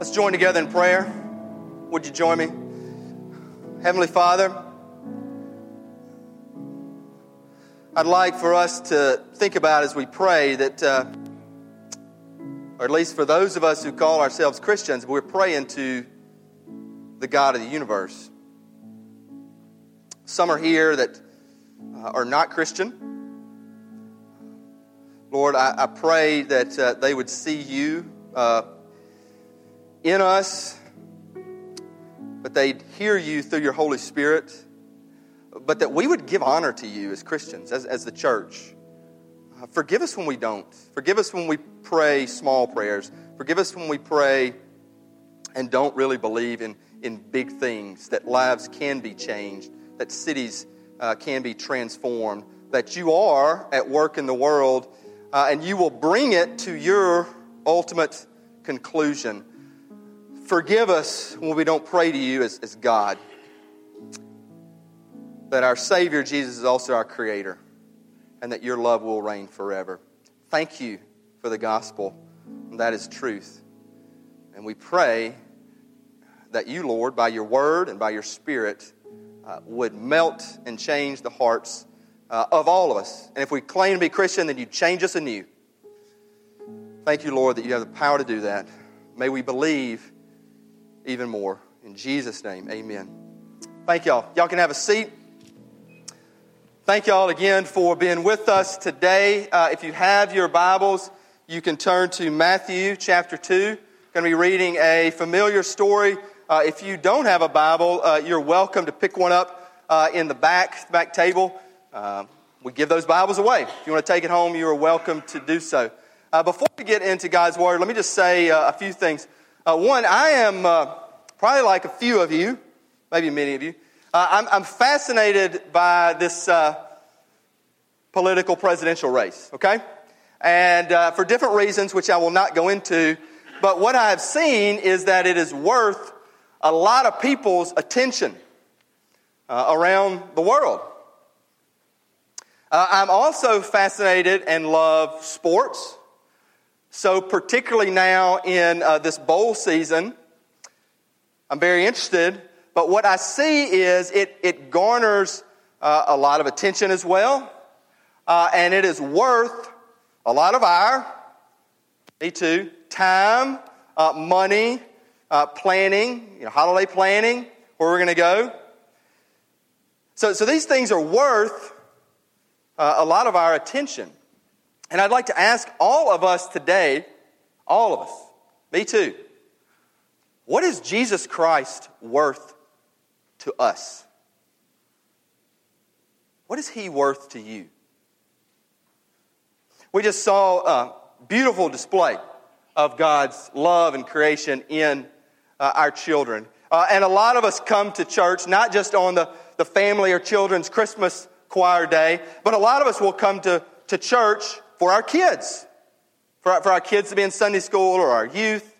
Let's join together in prayer. Would you join me? Heavenly Father, I'd like for us to think about as we pray that, uh, or at least for those of us who call ourselves Christians, we're praying to the God of the universe. Some are here that uh, are not Christian. Lord, I, I pray that uh, they would see you uh, in us, but they'd hear you through your Holy Spirit, but that we would give honor to you as Christians, as, as the church. Uh, forgive us when we don't. Forgive us when we pray small prayers. Forgive us when we pray and don't really believe in, in big things, that lives can be changed, that cities uh, can be transformed, that you are at work in the world, uh, and you will bring it to your ultimate conclusion. Forgive us when we don't pray to you as, as God. That our Savior Jesus is also our Creator, and that your love will reign forever. Thank you for the gospel. That is truth. And we pray that you, Lord, by your word and by your Spirit, uh, would melt and change the hearts uh, of all of us. And if we claim to be Christian, then you change us anew. Thank you, Lord, that you have the power to do that. May we believe even more. In Jesus' name, amen. Thank y'all. Y'all can have a seat. Thank y'all again for being with us today. Uh, if you have your Bibles, you can turn to Matthew chapter 2. Going to be reading a familiar story uh, if you don't have a Bible, uh, you're welcome to pick one up uh, in the back, back table. Uh, we give those Bibles away. If you want to take it home, you are welcome to do so. Uh, before we get into God's Word, let me just say uh, a few things. Uh, one, I am uh, probably like a few of you, maybe many of you, uh, I'm, I'm, fascinated by this political presidential race, okay? And for different reasons, which I will not go into, but what I have seen is that it is worth a lot of people's attention uh, around the world. Uh, I'm also fascinated and love sports. So, particularly now in uh, this bowl season, I'm very interested. But what I see is it, it garners uh, a lot of attention as well. Uh, and it is worth a lot of our, me too, time, uh, money, uh, planning, you know, holiday planning, where we're going to go. So, so these things are worth uh, a lot of our attention. And I'd like to ask all of us today, all of us, me too, what is Jesus Christ worth to us? What is he worth to you? We just saw a beautiful display of God's love and creation in uh, our children. Uh, and a lot of us come to church not just on the, the family or children's Christmas choir day, but a lot of us will come to, to church for our kids, for our, for our kids to be in Sunday school or our youth.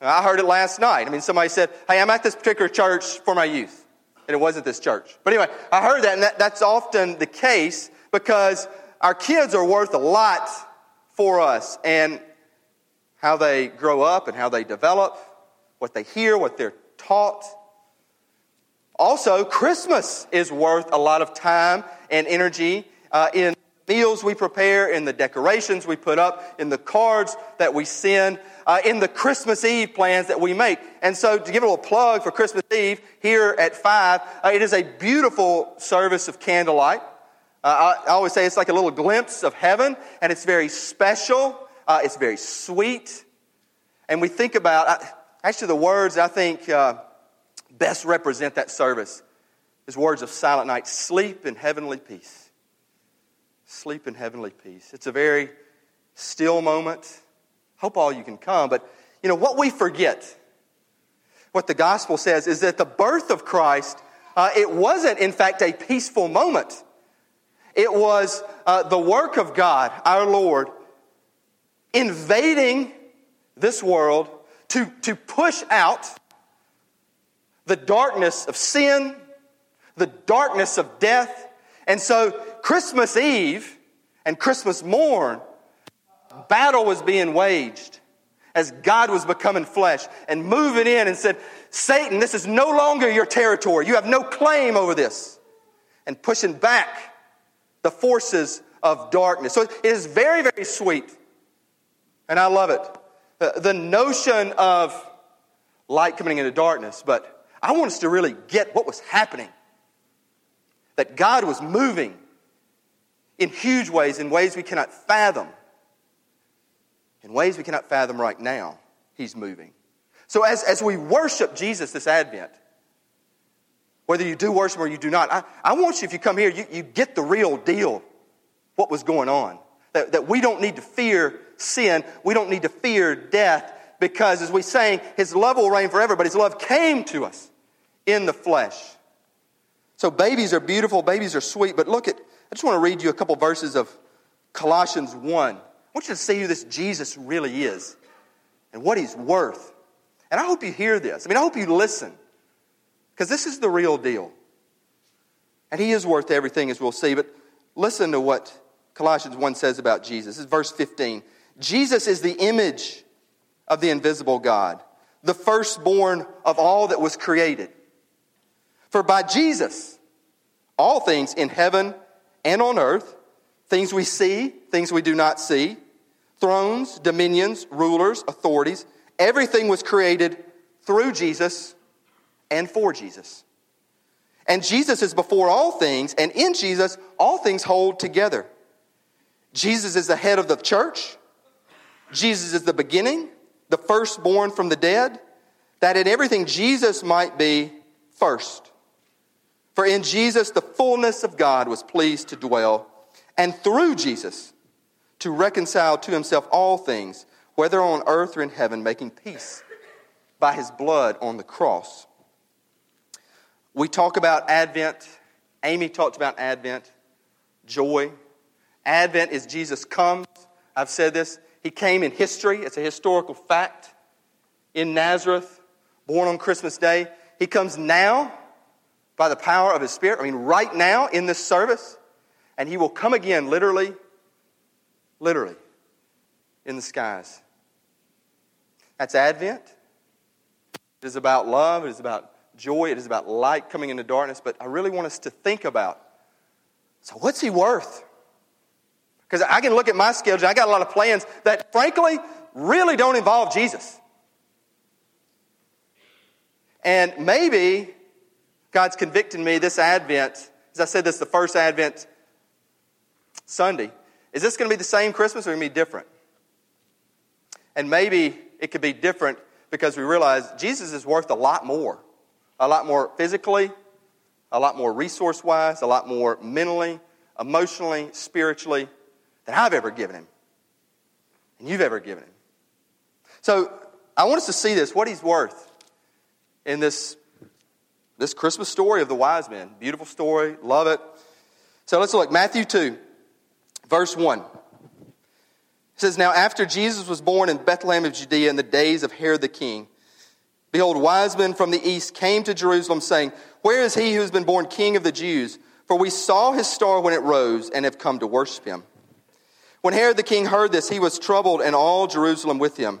I heard it last night. I mean, somebody said, Hey, I'm at this particular church for my youth. And it wasn't this church. But anyway, I heard that, and that, that's often the case because our kids are worth a lot for us and how they grow up and how they develop what they hear, what they're taught. Also, Christmas is worth a lot of time and energy uh, in meals we prepare, in the decorations we put up, in the cards that we send, uh, in the Christmas Eve plans that we make. And so, to give a little plug for Christmas Eve here at 5, uh, it is a beautiful service of candlelight. Uh, I, I, always say it's like a little glimpse of heaven, and it's very special, uh, it's very sweet. And we think about, Actually, the words I think uh, best represent that service is words of Silent Night sleep in heavenly peace. Sleep in heavenly peace. It's a very still moment. Hope all you can come. But, you know, what we forget, what the gospel says, is that the birth of Christ, uh, it wasn't, in fact, a peaceful moment. It was uh, the work of God, our Lord, invading this world to, to push out the darkness of sin, the darkness of death. And so, Christmas Eve and Christmas morn, battle was being waged. as God was becoming flesh and moving in and said, Satan, this is no longer your territory. You have no claim over this. And pushing back the forces of darkness. So it is very, very sweet. And I love it. Uh, the notion of light coming into darkness, but I want us to really get what was happening. That God was moving in huge ways, in ways we cannot fathom. In ways we cannot fathom right now, He's moving. So as, as we worship Jesus this Advent, whether you do worship or you do not, I, I want you, if you come here, you, you get the real deal, what was going on. That, that we don't need to fear sin, we don't need to fear death, because as we sang, His love will reign forever, but His love came to us in the flesh. So babies are beautiful, babies are sweet, but look at, I just want to read you a couple verses of Colossians 1. I want you to see who this Jesus really is and what He's worth. And I hope you hear this. I mean, I hope you listen. Because this is the real deal. And he is worth everything, as we'll see. But listen to what Colossians 1 says about Jesus. This is verse 15. Jesus is the image of the invisible God, the firstborn of all that was created. For by Jesus, all things in heaven and on earth, things we see, things we do not see, thrones, dominions, rulers, authorities, Everything was created through Jesus and for Jesus. And Jesus is before all things, and in Jesus, all things hold together. Jesus is the head of the church. Jesus is the beginning, the firstborn from the dead, that in everything Jesus might be first. For in Jesus, the fullness of God was pleased to dwell, and through Jesus, to reconcile to himself all things whether on earth or in heaven, making peace by his blood on the cross. We talk about Advent. Amy talked about Advent, joy. Advent is Jesus comes. I've said this. He came in history, it's a historical fact. In Nazareth, born on Christmas Day. He comes now by the power of his Spirit. I mean, right now in this service. And he will come again, literally, literally, in the skies. That's Advent. It is about love, it is about joy, it is about light coming into darkness. But I really want us to think about so, what's he worth? Because I can look at my schedule, I got a lot of plans that, frankly, really don't involve Jesus. And maybe God's convicting me this Advent, as I said, this is the first Advent Sunday. Is this going to be the same Christmas or going to be different? And maybe it could be different because we realize Jesus is worth a lot more. A lot more physically, a lot more resource wise, a lot more mentally, emotionally, spiritually than I've ever given him. And you've ever given him. So I want us to see this, what he's worth in this, this Christmas story of the wise men. Beautiful story, love it. So let's look. Matthew 2, verse 1. It says, Now after Jesus was born in Bethlehem of Judea in the days of Herod the king, behold, wise men from the east came to Jerusalem, saying, Where is he who has been born king of the Jews? For we saw his star when it rose and have come to worship him. When Herod the king heard this, he was troubled, and all Jerusalem with him.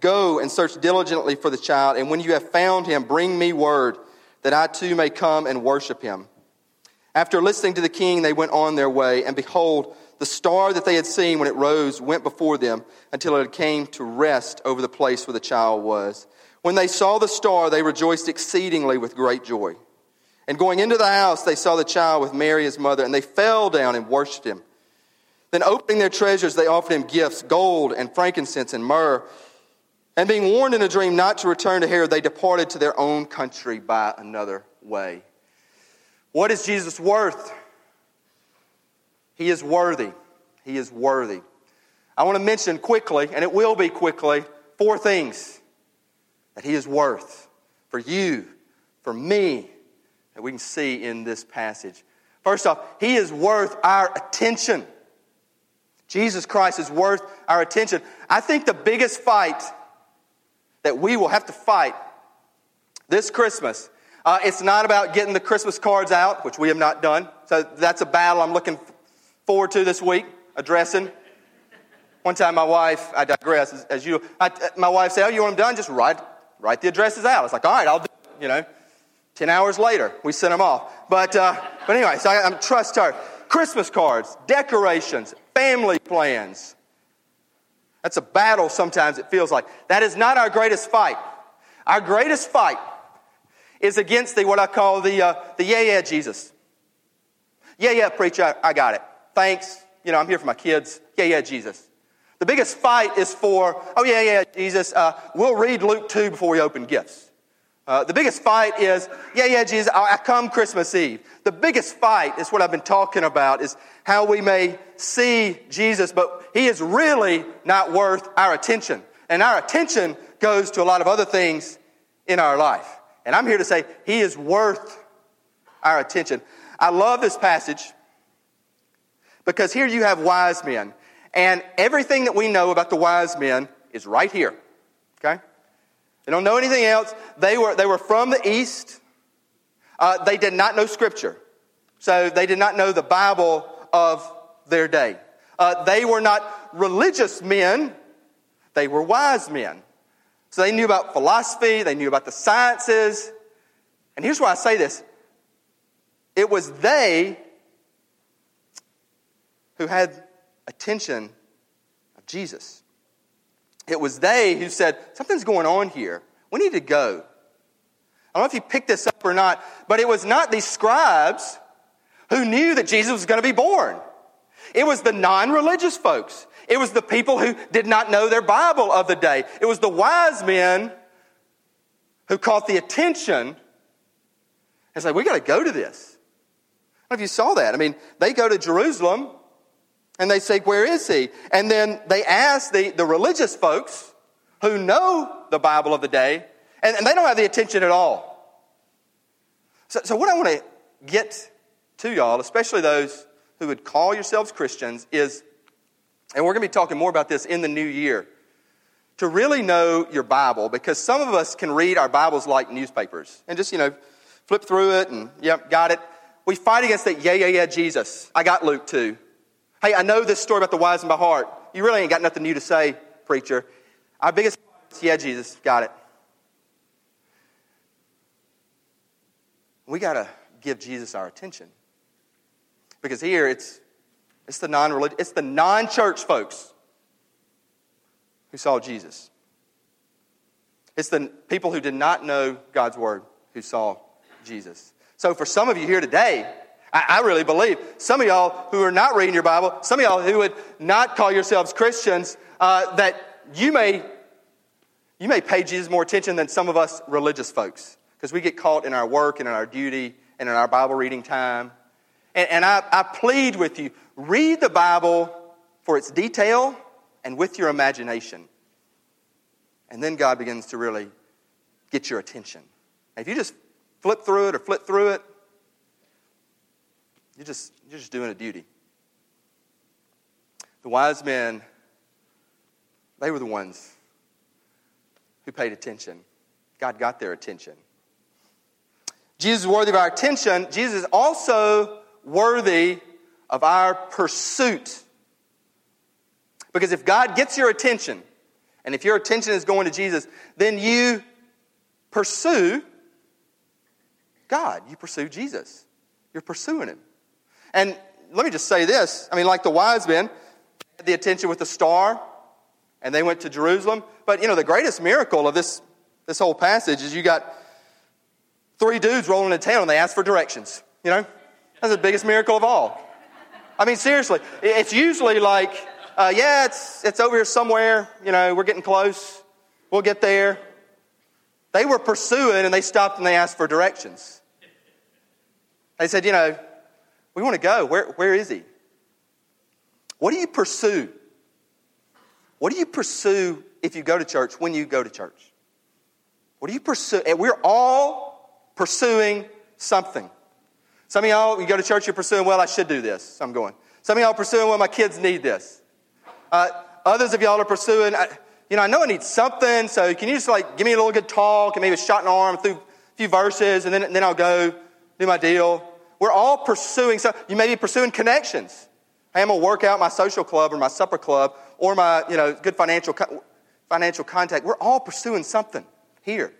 Go and search diligently for the child, and when you have found him, bring me word, that I too may come and worship him. After listening to the king, they went on their way, and behold, the star that they had seen when it rose went before them until it came to rest over the place where the child was. When they saw the star, they rejoiced exceedingly with great joy. And going into the house, they saw the child with Mary, his mother, and they fell down and worshipped him. Then, opening their treasures, they offered him gifts gold and frankincense and myrrh. And being warned in a dream not to return to Herod, they departed to their own country by another way. What is Jesus worth? He is worthy. He is worthy. I want to mention quickly, and it will be quickly, four things that He is worth. for you, for me, that we can see in this passage. First off, He is worth our attention. Jesus Christ is worth our attention. I think the biggest fight that we will have to fight this Christmas, uh, it's not about getting the Christmas cards out, which we have not done. So that's a battle I'm looking forward to this week, addressing. One time, my wife, I digress, as, as you, I, my wife said, Oh, you want them done? Just write, write the addresses out. It's like, All right, I'll do it, you know. 10 hours later, we sent them off. But, uh, but anyway, so I, I'm trust her. Christmas cards, decorations, family plans. That's a battle sometimes it feels like. That is not our greatest fight. Our greatest fight is against the, what I call the, uh, the yeah, yeah, Jesus. Yeah, yeah, preacher, I, I got it. Thanks. You know, I'm here for my kids. Yeah, yeah, Jesus. The biggest fight is for, oh, yeah, yeah, Jesus, uh, we'll read Luke 2 before we open gifts. Uh, the biggest fight is, yeah, yeah, Jesus, I come Christmas Eve. The biggest fight is what I've been talking about, is how we may see Jesus, but he is really not worth our attention. And our attention goes to a lot of other things in our life. And I'm here to say he is worth our attention. I love this passage because here you have wise men. And everything that we know about the wise men is right here. Okay? They don't know anything else. They were, they were from the East. Uh, they did not know Scripture. So they did not know the Bible of their day. Uh, they were not religious men, they were wise men. So they knew about philosophy, they knew about the sciences. And here's why I say this it was they who had attention of Jesus. It was they who said, Something's going on here. We need to go. I don't know if you picked this up or not, but it was not these scribes who knew that Jesus was going to be born. It was the non religious folks. It was the people who did not know their Bible of the day. It was the wise men who caught the attention and said, We got to go to this. I don't know if you saw that. I mean, they go to Jerusalem and they say, Where is he? And then they ask the, the religious folks who know the Bible of the day, and, and they don't have the attention at all. So, so what I want to get to y'all, especially those who would call yourselves Christians, is, and we're going to be talking more about this in the new year, to really know your Bible, because some of us can read our Bibles like newspapers and just, you know, flip through it and, yep, got it. We fight against that, yeah, yeah, yeah, Jesus. I got Luke 2. Hey, I know this story about the wise and by heart. You really ain't got nothing new to say, preacher. Our biggest, is, yeah, Jesus, got it. We got to give Jesus our attention. Because here it's, it's the non religious, it's the non church folks who saw Jesus. It's the people who did not know God's word who saw Jesus. So for some of you here today, I, I really believe some of y'all who are not reading your Bible, some of y'all who would not call yourselves Christians, uh, that you may you may pay Jesus more attention than some of us religious folks because we get caught in our work and in our duty and in our Bible reading time. And, and I, I plead with you read the Bible for its detail and with your imagination. And then God begins to really get your attention. If you just flip through it or flip through it, you're just, you're just doing a duty. The wise men, they were the ones who paid attention. God got their attention. Jesus is worthy of our attention. Jesus is also worthy of our pursuit. Because if God gets your attention, and if your attention is going to Jesus, then you pursue God. You pursue Jesus. You're pursuing Him. And let me just say this I mean, like the wise men had the attention with the star, and they went to Jerusalem. But, you know, the greatest miracle of this, this whole passage is you got three dudes rolling into town and they ask for directions. You know? That's the biggest miracle of all. I mean, seriously, it's usually like, uh, yeah, it's, it's over here somewhere. You know, we're getting close. We'll get there. They were pursuing and they stopped and they asked for directions. They said, you know, we want to go. Where, where is he? What do you pursue? What do you pursue if you go to church when you go to church? What do you pursue? And we're all pursuing something. Some of y'all, you go to church, you're pursuing, well, I should do this. I'm going. Some of y'all are pursuing, well, my kids need this. Uh, others of y'all are pursuing, I, you know, I know I need something, so can you just like give me a little good talk and maybe a shot in the arm through a few verses, and then, and then I'll go do my deal. We're all pursuing, so you may be pursuing connections. Hey, I'm gonna work out my social club or my supper club or my, you know, good financial, financial contact. We're all pursuing something here.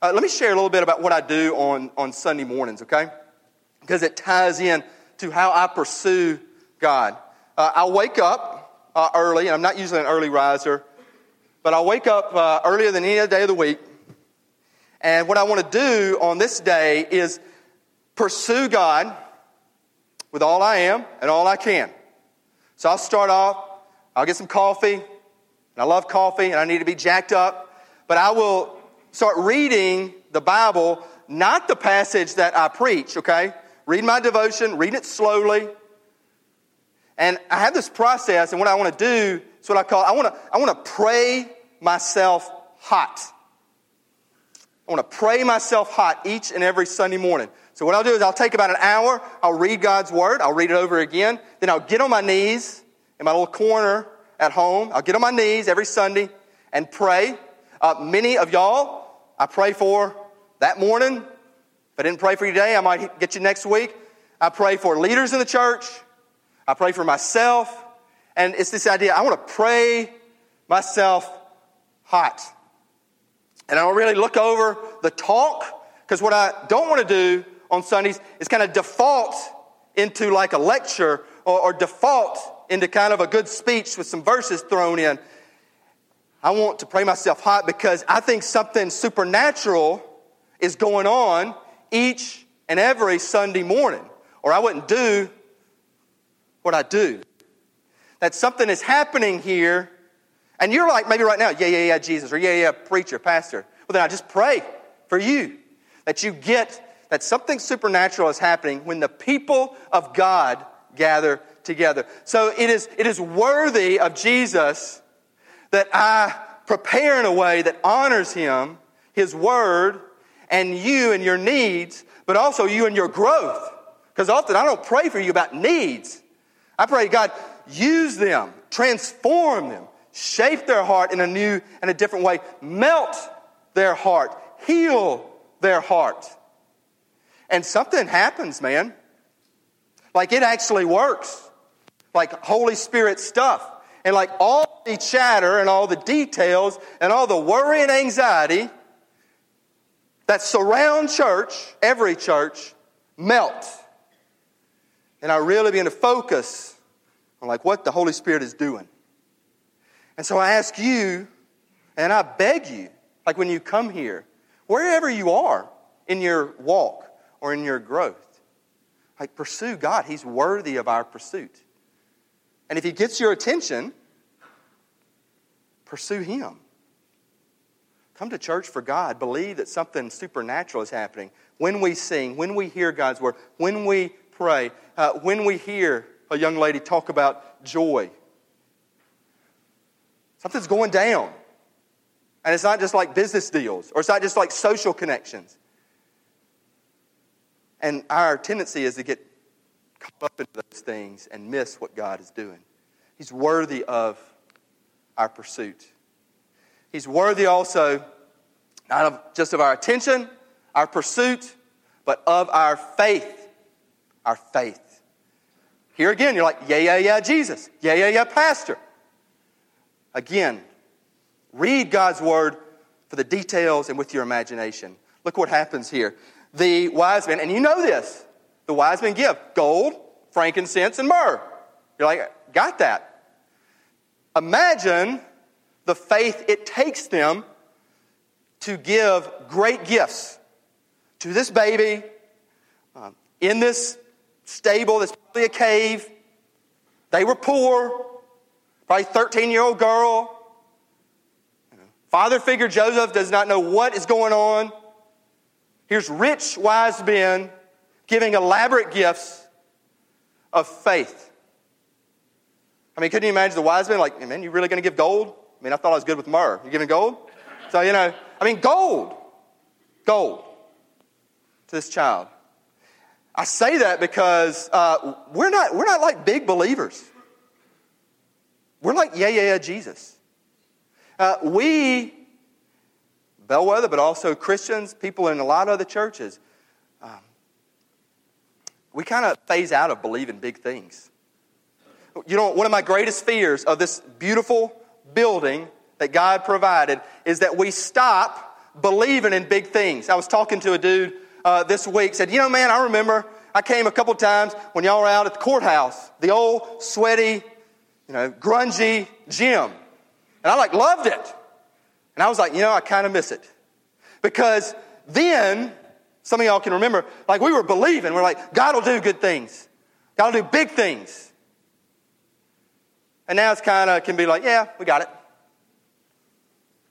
Uh, let me share a little bit about what I do on, on Sunday mornings, okay? Because it ties in to how I pursue God. Uh, I wake up uh, early, and I'm not usually an early riser, but I wake up uh, earlier than any other day of the week. And what I want to do on this day is pursue God with all I am and all I can. So I'll start off, I'll get some coffee, and I love coffee, and I need to be jacked up, but I will start reading the Bible, not the passage that I preach, okay? Read my devotion, read it slowly. And I have this process, and what I want to do is what I call I want to I want to pray myself hot. I want to pray myself hot each and every Sunday morning. So what I'll do is I'll take about an hour, I'll read God's word, I'll read it over again, then I'll get on my knees in my little corner at home. I'll get on my knees every Sunday and pray. Uh, many of y'all, I pray for that morning. If I didn't pray for you today, I might get you next week. I pray for leaders in the church. I pray for myself. And it's this idea I want to pray myself hot. And I don't really look over the talk because what I don't want to do on Sundays is kind of default into like a lecture or, or default into kind of a good speech with some verses thrown in. I want to pray myself hot because I think something supernatural is going on each and every Sunday morning, or I wouldn't do what I do. That something is happening here, and you're like, maybe right now, yeah, yeah, yeah, Jesus, or yeah, yeah, preacher, pastor. Well, then I just pray for you that you get that something supernatural is happening when the people of God gather together. So it is, it is worthy of Jesus that I prepare in a way that honors Him, His Word, and you and your needs, but also you and your growth. Because often I don't pray for you about needs. I pray, God, use them, transform them, shape their heart in a new and a different way, melt their heart, heal their heart. And something happens, man. Like it actually works. Like Holy Spirit stuff. And like all the chatter and all the details and all the worry and anxiety that surround church, every church, melt. And I really begin to focus on like what the Holy Spirit is doing. And so I ask you, and I beg you, like when you come here, wherever you are in your walk, or in your growth. Like, pursue God. He's worthy of our pursuit. And if He gets your attention, pursue Him. Come to church for God. Believe that something supernatural is happening. When we sing, when we hear God's word, when we pray, uh, when we hear a young lady talk about joy, something's going down. And it's not just like business deals, or it's not just like social connections. And our tendency is to get caught up into those things and miss what God is doing. He's worthy of our pursuit. He's worthy also not of just of our attention, our pursuit, but of our faith. Our faith. Here again, you're like, yeah, yeah, yeah, Jesus. Yeah, yeah, yeah, Pastor. Again, read God's word for the details and with your imagination. Look what happens here the wise men, and you know this, the wise men give gold, frankincense, and myrrh. You're like, got that. Imagine the faith it takes them to give great gifts to this baby um, in this stable that's probably a cave. They were poor, probably 13 year old girl. Father figure Joseph does not know what is going on. Here's rich, wise men giving elaborate gifts of faith. I mean, couldn't you imagine the wise men like, man, you really going to give gold? I mean, I thought I was good with myrrh. You giving gold? So, you know, I mean, gold. Gold to this child. I say that because uh, we're, not, we're not like big believers. We're like, yeah, yeah, yeah, Jesus. Uh, we, Bellwether, but also Christians, people in a lot of other churches, um, we kind of phase out of believing big things. You know, one of my greatest fears of this beautiful building that God provided is that we stop believing in big things. I was talking to a dude uh, this week, said, You know, man, I remember I came a couple times when y'all were out at the courthouse, the old sweaty, you know, grungy gym. And I like loved it. And I was like, you know, I kind of miss it. Because then, some of y'all can remember, like we were believing, we're like, God will do good things. God will do big things. And now it's kind of can be like, yeah, we got it.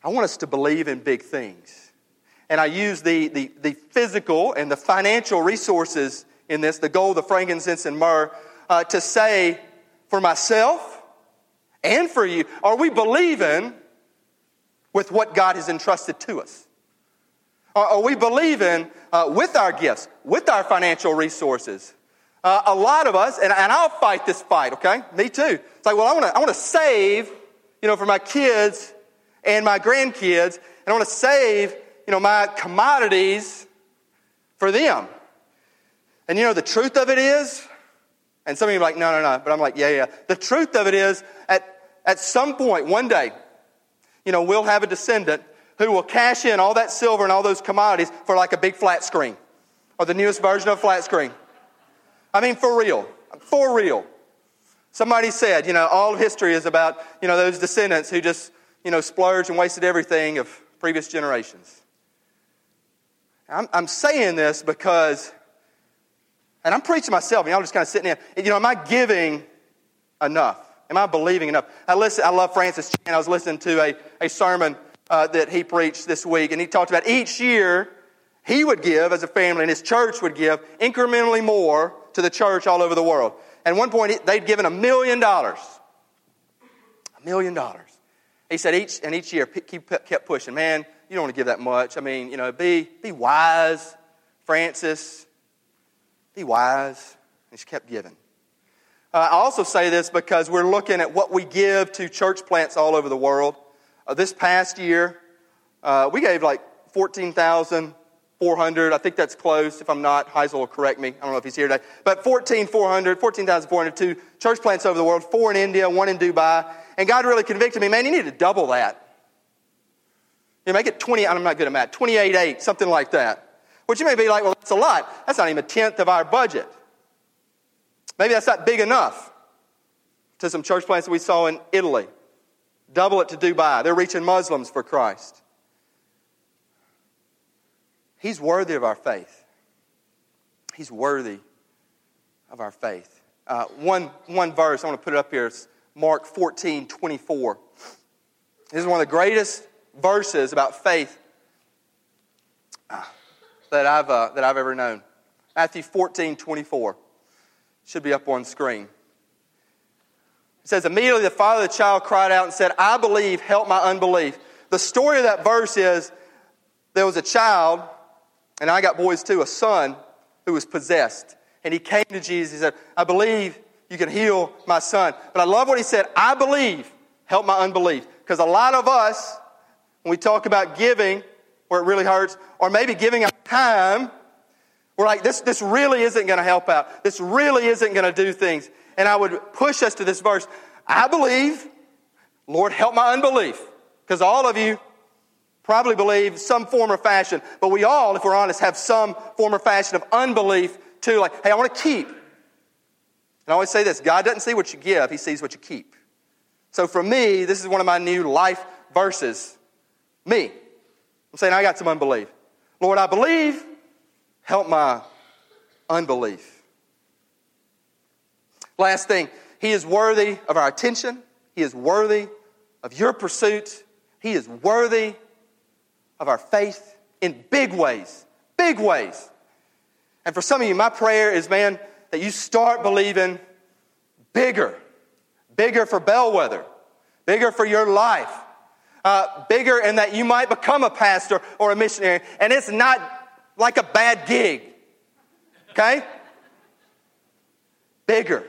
I want us to believe in big things. And I use the, the, the physical and the financial resources in this the gold, the frankincense, and myrrh uh, to say for myself and for you, are we believing with what God has entrusted to us? Are, we believing uh, with our gifts, with our financial resources? Uh, a lot of us, and, and I'll fight this fight, okay? Me too. It's like, well, I want to I wanna save, you know, for my kids and my grandkids, and I want to save, you know, my commodities for them. And you know, the truth of it is, and some of you are like, no, no, no, but I'm like, yeah, yeah. The truth of it is, at, at some point, one day, you know, we'll have a descendant who will cash in all that silver and all those commodities for like a big flat screen or the newest version of a flat screen. I mean, for real. For real. Somebody said, you know, all of history is about, you know, those descendants who just you know, splurged and wasted everything of previous generations. I'm, I'm saying this because, and I'm preaching myself, and y'all just kind of sitting there. You know, am I giving enough? Am I believing enough? I listen. I love Francis Chan. I was listening to a, a sermon uh, that he preached this week, and he talked about each year he would give as a family, and his church would give incrementally more to the church all over the world. At one point, they'd given a million dollars. A million dollars. He said each and each year keep, kept pushing. Man, you don't want to give that much. I mean, you know, be be wise, Francis. Be wise. And she kept giving. Uh, I also say this because we're looking at what we give to church plants all over the world. Uh, this past year, uh, we gave like 14,400. I think that's close. If I'm not, Heisel will correct me. I don't know if he's here today. But 14,400, 14,400 to church plants over the world, four in India, one in Dubai. And God really convicted me, man, you need to double that. You make it 20, I'm not good at math, 28, 8, something like that. Which you may be like, well, that's a lot. That's not even a tenth of our budget. Maybe that's not big enough to some church plants that we saw in Italy. Double it to Dubai. They're reaching Muslims for Christ. He's worthy of our faith. He's worthy of our faith. Uh, one, one verse, I want to put it up here. It's Mark 14, 24. This is one of the greatest verses about faith uh, that, I've, uh, that I've ever known. Matthew 14, 24. Should be up on screen. It says, Immediately the father of the child cried out and said, I believe, help my unbelief. The story of that verse is there was a child, and I got boys too, a son who was possessed. And he came to Jesus. He said, I believe, you can heal my son. But I love what he said I believe, help my unbelief. Because a lot of us, when we talk about giving, where it really hurts, or maybe giving our time, we're like, this, this really isn't going to help out. This really isn't going to do things. And I would push us to this verse I believe, Lord, help my unbelief. Because all of you probably believe some form or fashion, but we all, if we're honest, have some form or fashion of unbelief too. Like, hey, I want to keep. And I always say this God doesn't see what you give, He sees what you keep. So for me, this is one of my new life verses. Me. I'm saying I got some unbelief. Lord, I believe, help my unbelief. Last thing, He is worthy of our attention, He is worthy of your pursuit, He is worthy of our faith in big ways. Big ways. And for some of you, my prayer is, man, that you start believing bigger, bigger for Bellwether, bigger for your life. uh, bigger in that you might become a pastor or a missionary, and it's not like a bad gig. Okay? Bigger.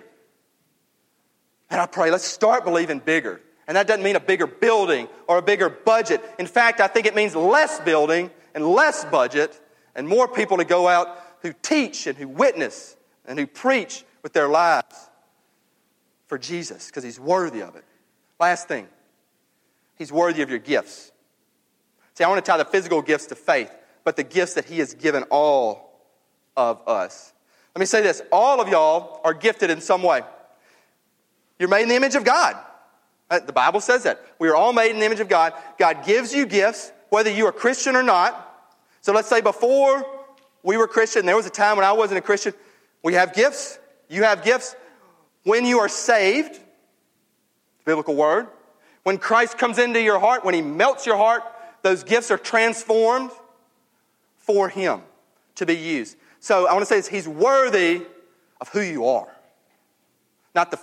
And I pray, let's start believing bigger. And that doesn't mean a bigger building or a bigger budget. In fact, I think it means less building and less budget and more people to go out who teach and who witness and who preach with their lives for Jesus because he's worthy of it. Last thing, he's worthy of your gifts. See, I want to tie the physical gifts to faith, but the gifts that he has given all of us. Let me say this all of y'all are gifted in some way. You're made in the image of God. Uh, the Bible says that. We are all made in the image of God. God gives you gifts, whether you are Christian or not. So let's say before we were Christian, there was a time when I wasn't a Christian. We have gifts. You have gifts. When you are saved, biblical word, when Christ comes into your heart, when he melts your heart, those gifts are transformed for him to be used. So I want to say this He's worthy of who you are, not the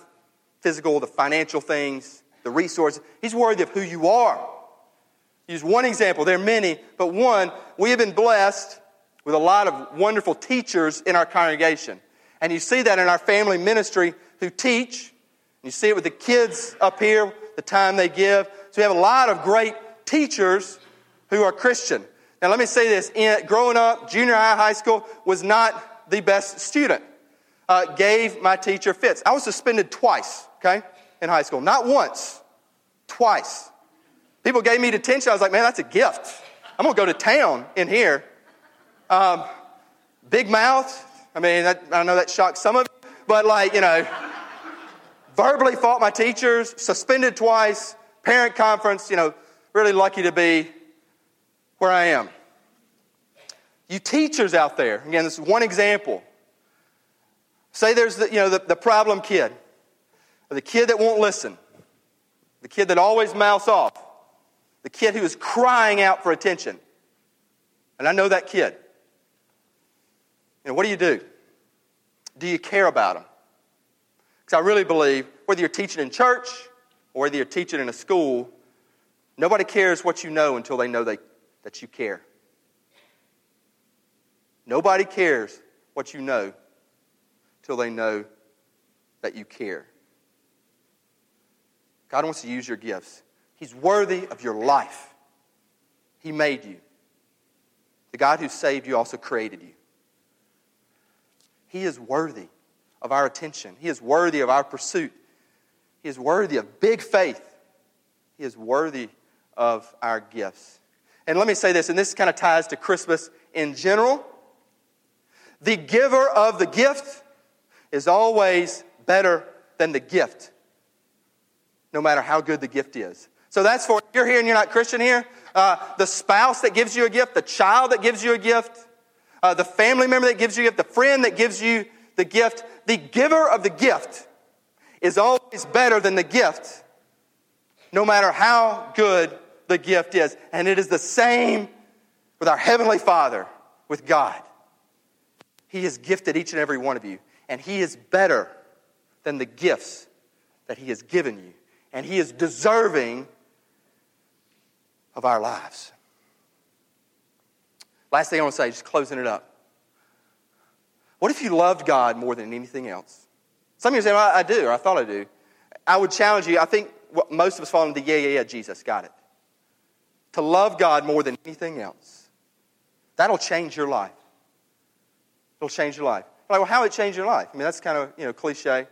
physical, the financial things, the resources. He's worthy of who you are. Use one example. There are many, but one, we have been blessed with a lot of wonderful teachers in our congregation. And you see that in our family ministry who teach. You see it with the kids up here, the time they give. So we have a lot of great teachers who are Christian. Now, let me say this. In, growing up, junior high, high school, was not the best student. Uh, gave my teacher fits. I was suspended twice, okay? in high school. Not once, twice. People gave me detention. I was like, man, that's a gift. I'm going to go to town in here. Um, big mouth. I mean, that, I know that shocked some of you, but like, you know, verbally fought my teachers, suspended twice, parent conference, you know, really lucky to be where I am. You teachers out there, again, this is one example. Say there's the, you know, the, the problem kid the kid that won't listen, the kid that always mouths off, the kid who is crying out for attention. And I know that kid. You know, what do you do? Do you care about them? Because I really believe whether you're teaching in church or whether you're teaching in a school, nobody cares what you know until they know they, that you care. Nobody cares what you know till they know that you care. God wants to use your gifts. He's worthy of your life. He made you. The God who saved you also created you. He is worthy of our attention. He is worthy of our pursuit. He is worthy of big faith. He is worthy of our gifts. And let me say this, and this kind of ties to Christmas in general. The giver of the gift is always better than the gift no matter how good the gift is. So that's for you're here and you're not Christian here. Uh, the spouse that gives you a gift, the child that gives you a gift, uh, the family member that gives you a gift, the friend that gives you the gift. The giver of the gift is always better than the gift, no matter how good the gift is. And it is the same with our Heavenly Father, with God. He has gifted each and every one of you, and He is better than the gifts that He has given you and He is deserving of our lives. Last thing I want to say, just closing it up. What if you loved God more than anything else? Some of you say, well, I do, or I thought I do. I would challenge you, I think most of us fall into yeah, yeah, yeah, Jesus, got it. To love God more than anything else. That'll change your life. It'll change your life. Like, well, how it change your life? I mean, that's kind of, you know, cliche.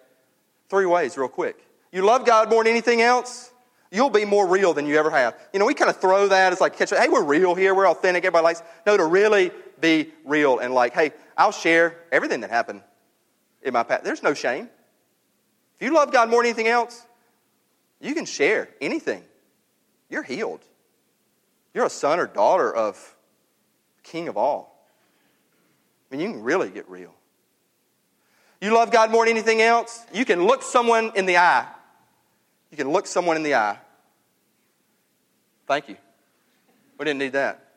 Three ways, real quick you love God more than anything else, you'll be more real than you ever have. You know, we kind of throw that as like, hey, we're real here, we're authentic, everybody likes. No, to really be real and like, hey, I'll share everything that happened in my past. There's no shame. If you love God more than anything else, you can share anything. You're healed. You're a son or daughter of King of all. I mean, you can really get real. You love God more than anything else, you can look someone in the eye you can look someone in the eye. Thank you. We didn't need that.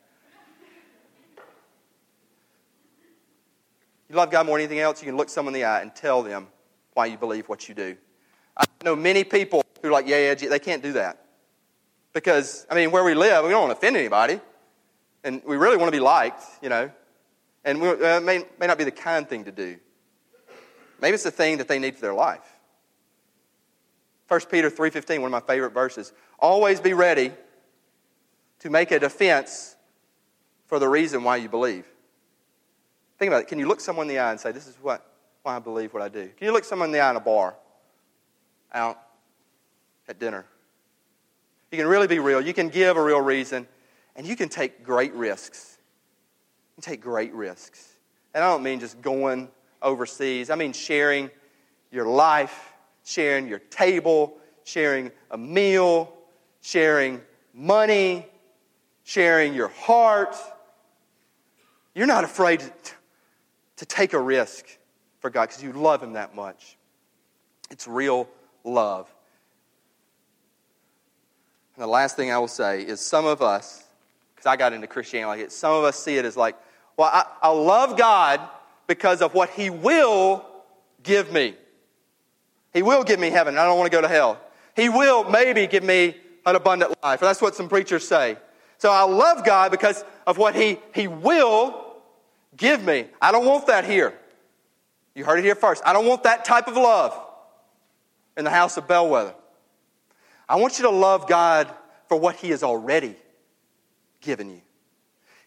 You love God more than anything else, you can look someone in the eye and tell them why you believe what you do. I know many people who are like, yeah, yeah, they can't do that. Because, I mean, where we live, we don't want to offend anybody. And we really want to be liked, you know. And we, uh, may, may not be the kind thing to do. Maybe it's the thing that they need for their life. 1 Peter 3.15, one of my favorite verses. Always be ready to make a defense for the reason why you believe. Think about it. Can you look someone in the eye and say, This is what, why I believe what I do? Can you look someone in the eye in a bar, out at dinner? You can really be real. You can give a real reason, and you can take great risks. You can take great risks. And I don't mean just going overseas, I mean sharing your life, sharing your table, sharing a meal, sharing money, sharing your heart. You're not afraid to, to take a risk for God because you love Him that much. It's real love. And the last thing I will say is some of us, because I got into Christianity like it, some of us see it as like, well, I, I love God because of what He will give me. He will give me heaven. I don't want to go to hell. He will maybe give me an abundant life. That's what some preachers say. So I love God because of what He, he will give me. I don't want that here. You heard it here first. I don't want that type of love in the house of Bellwether. I want you to love God for what He has already given you.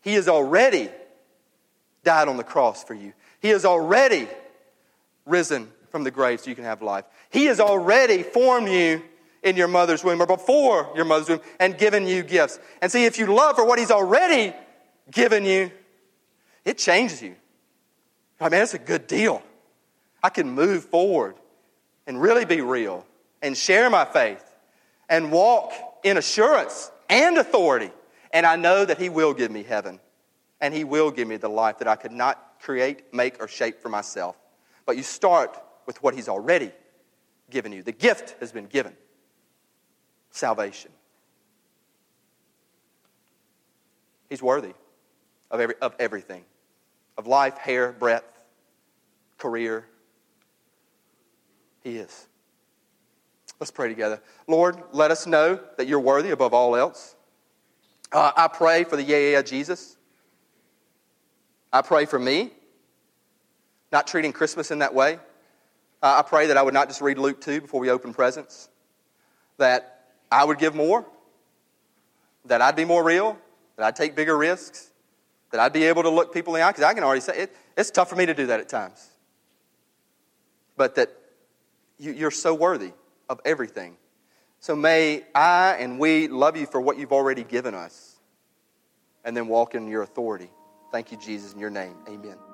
He has already died on the cross for you. He has already risen from the grave so you can have life. He has already formed you in your mother's womb or before your mother's womb and given you gifts. And see, if you love for what He's already given you, it changes you. I mean, it's a good deal. I can move forward and really be real and share my faith and walk in assurance and authority. And I know that He will give me heaven and He will give me the life that I could not create, make, or shape for myself. But you start with what He's already given you. The gift has been given salvation. He's worthy of, every, of everything of life, hair, breadth, career. He is. Let's pray together. Lord, let us know that you're worthy above all else. Uh, I pray for the yeah, yeah, Jesus. I pray for me, not treating Christmas in that way. Uh, I pray that I would not just read Luke 2 before we open presents, that I would give more, that I'd be more real, that I'd take bigger risks, that I'd be able to look people in the eye, because I can already say it, it's tough for me to do that at times. But that you, you're so worthy of everything. So may I and we love you for what you've already given us and then walk in your authority. Thank you, Jesus, in your name. Amen.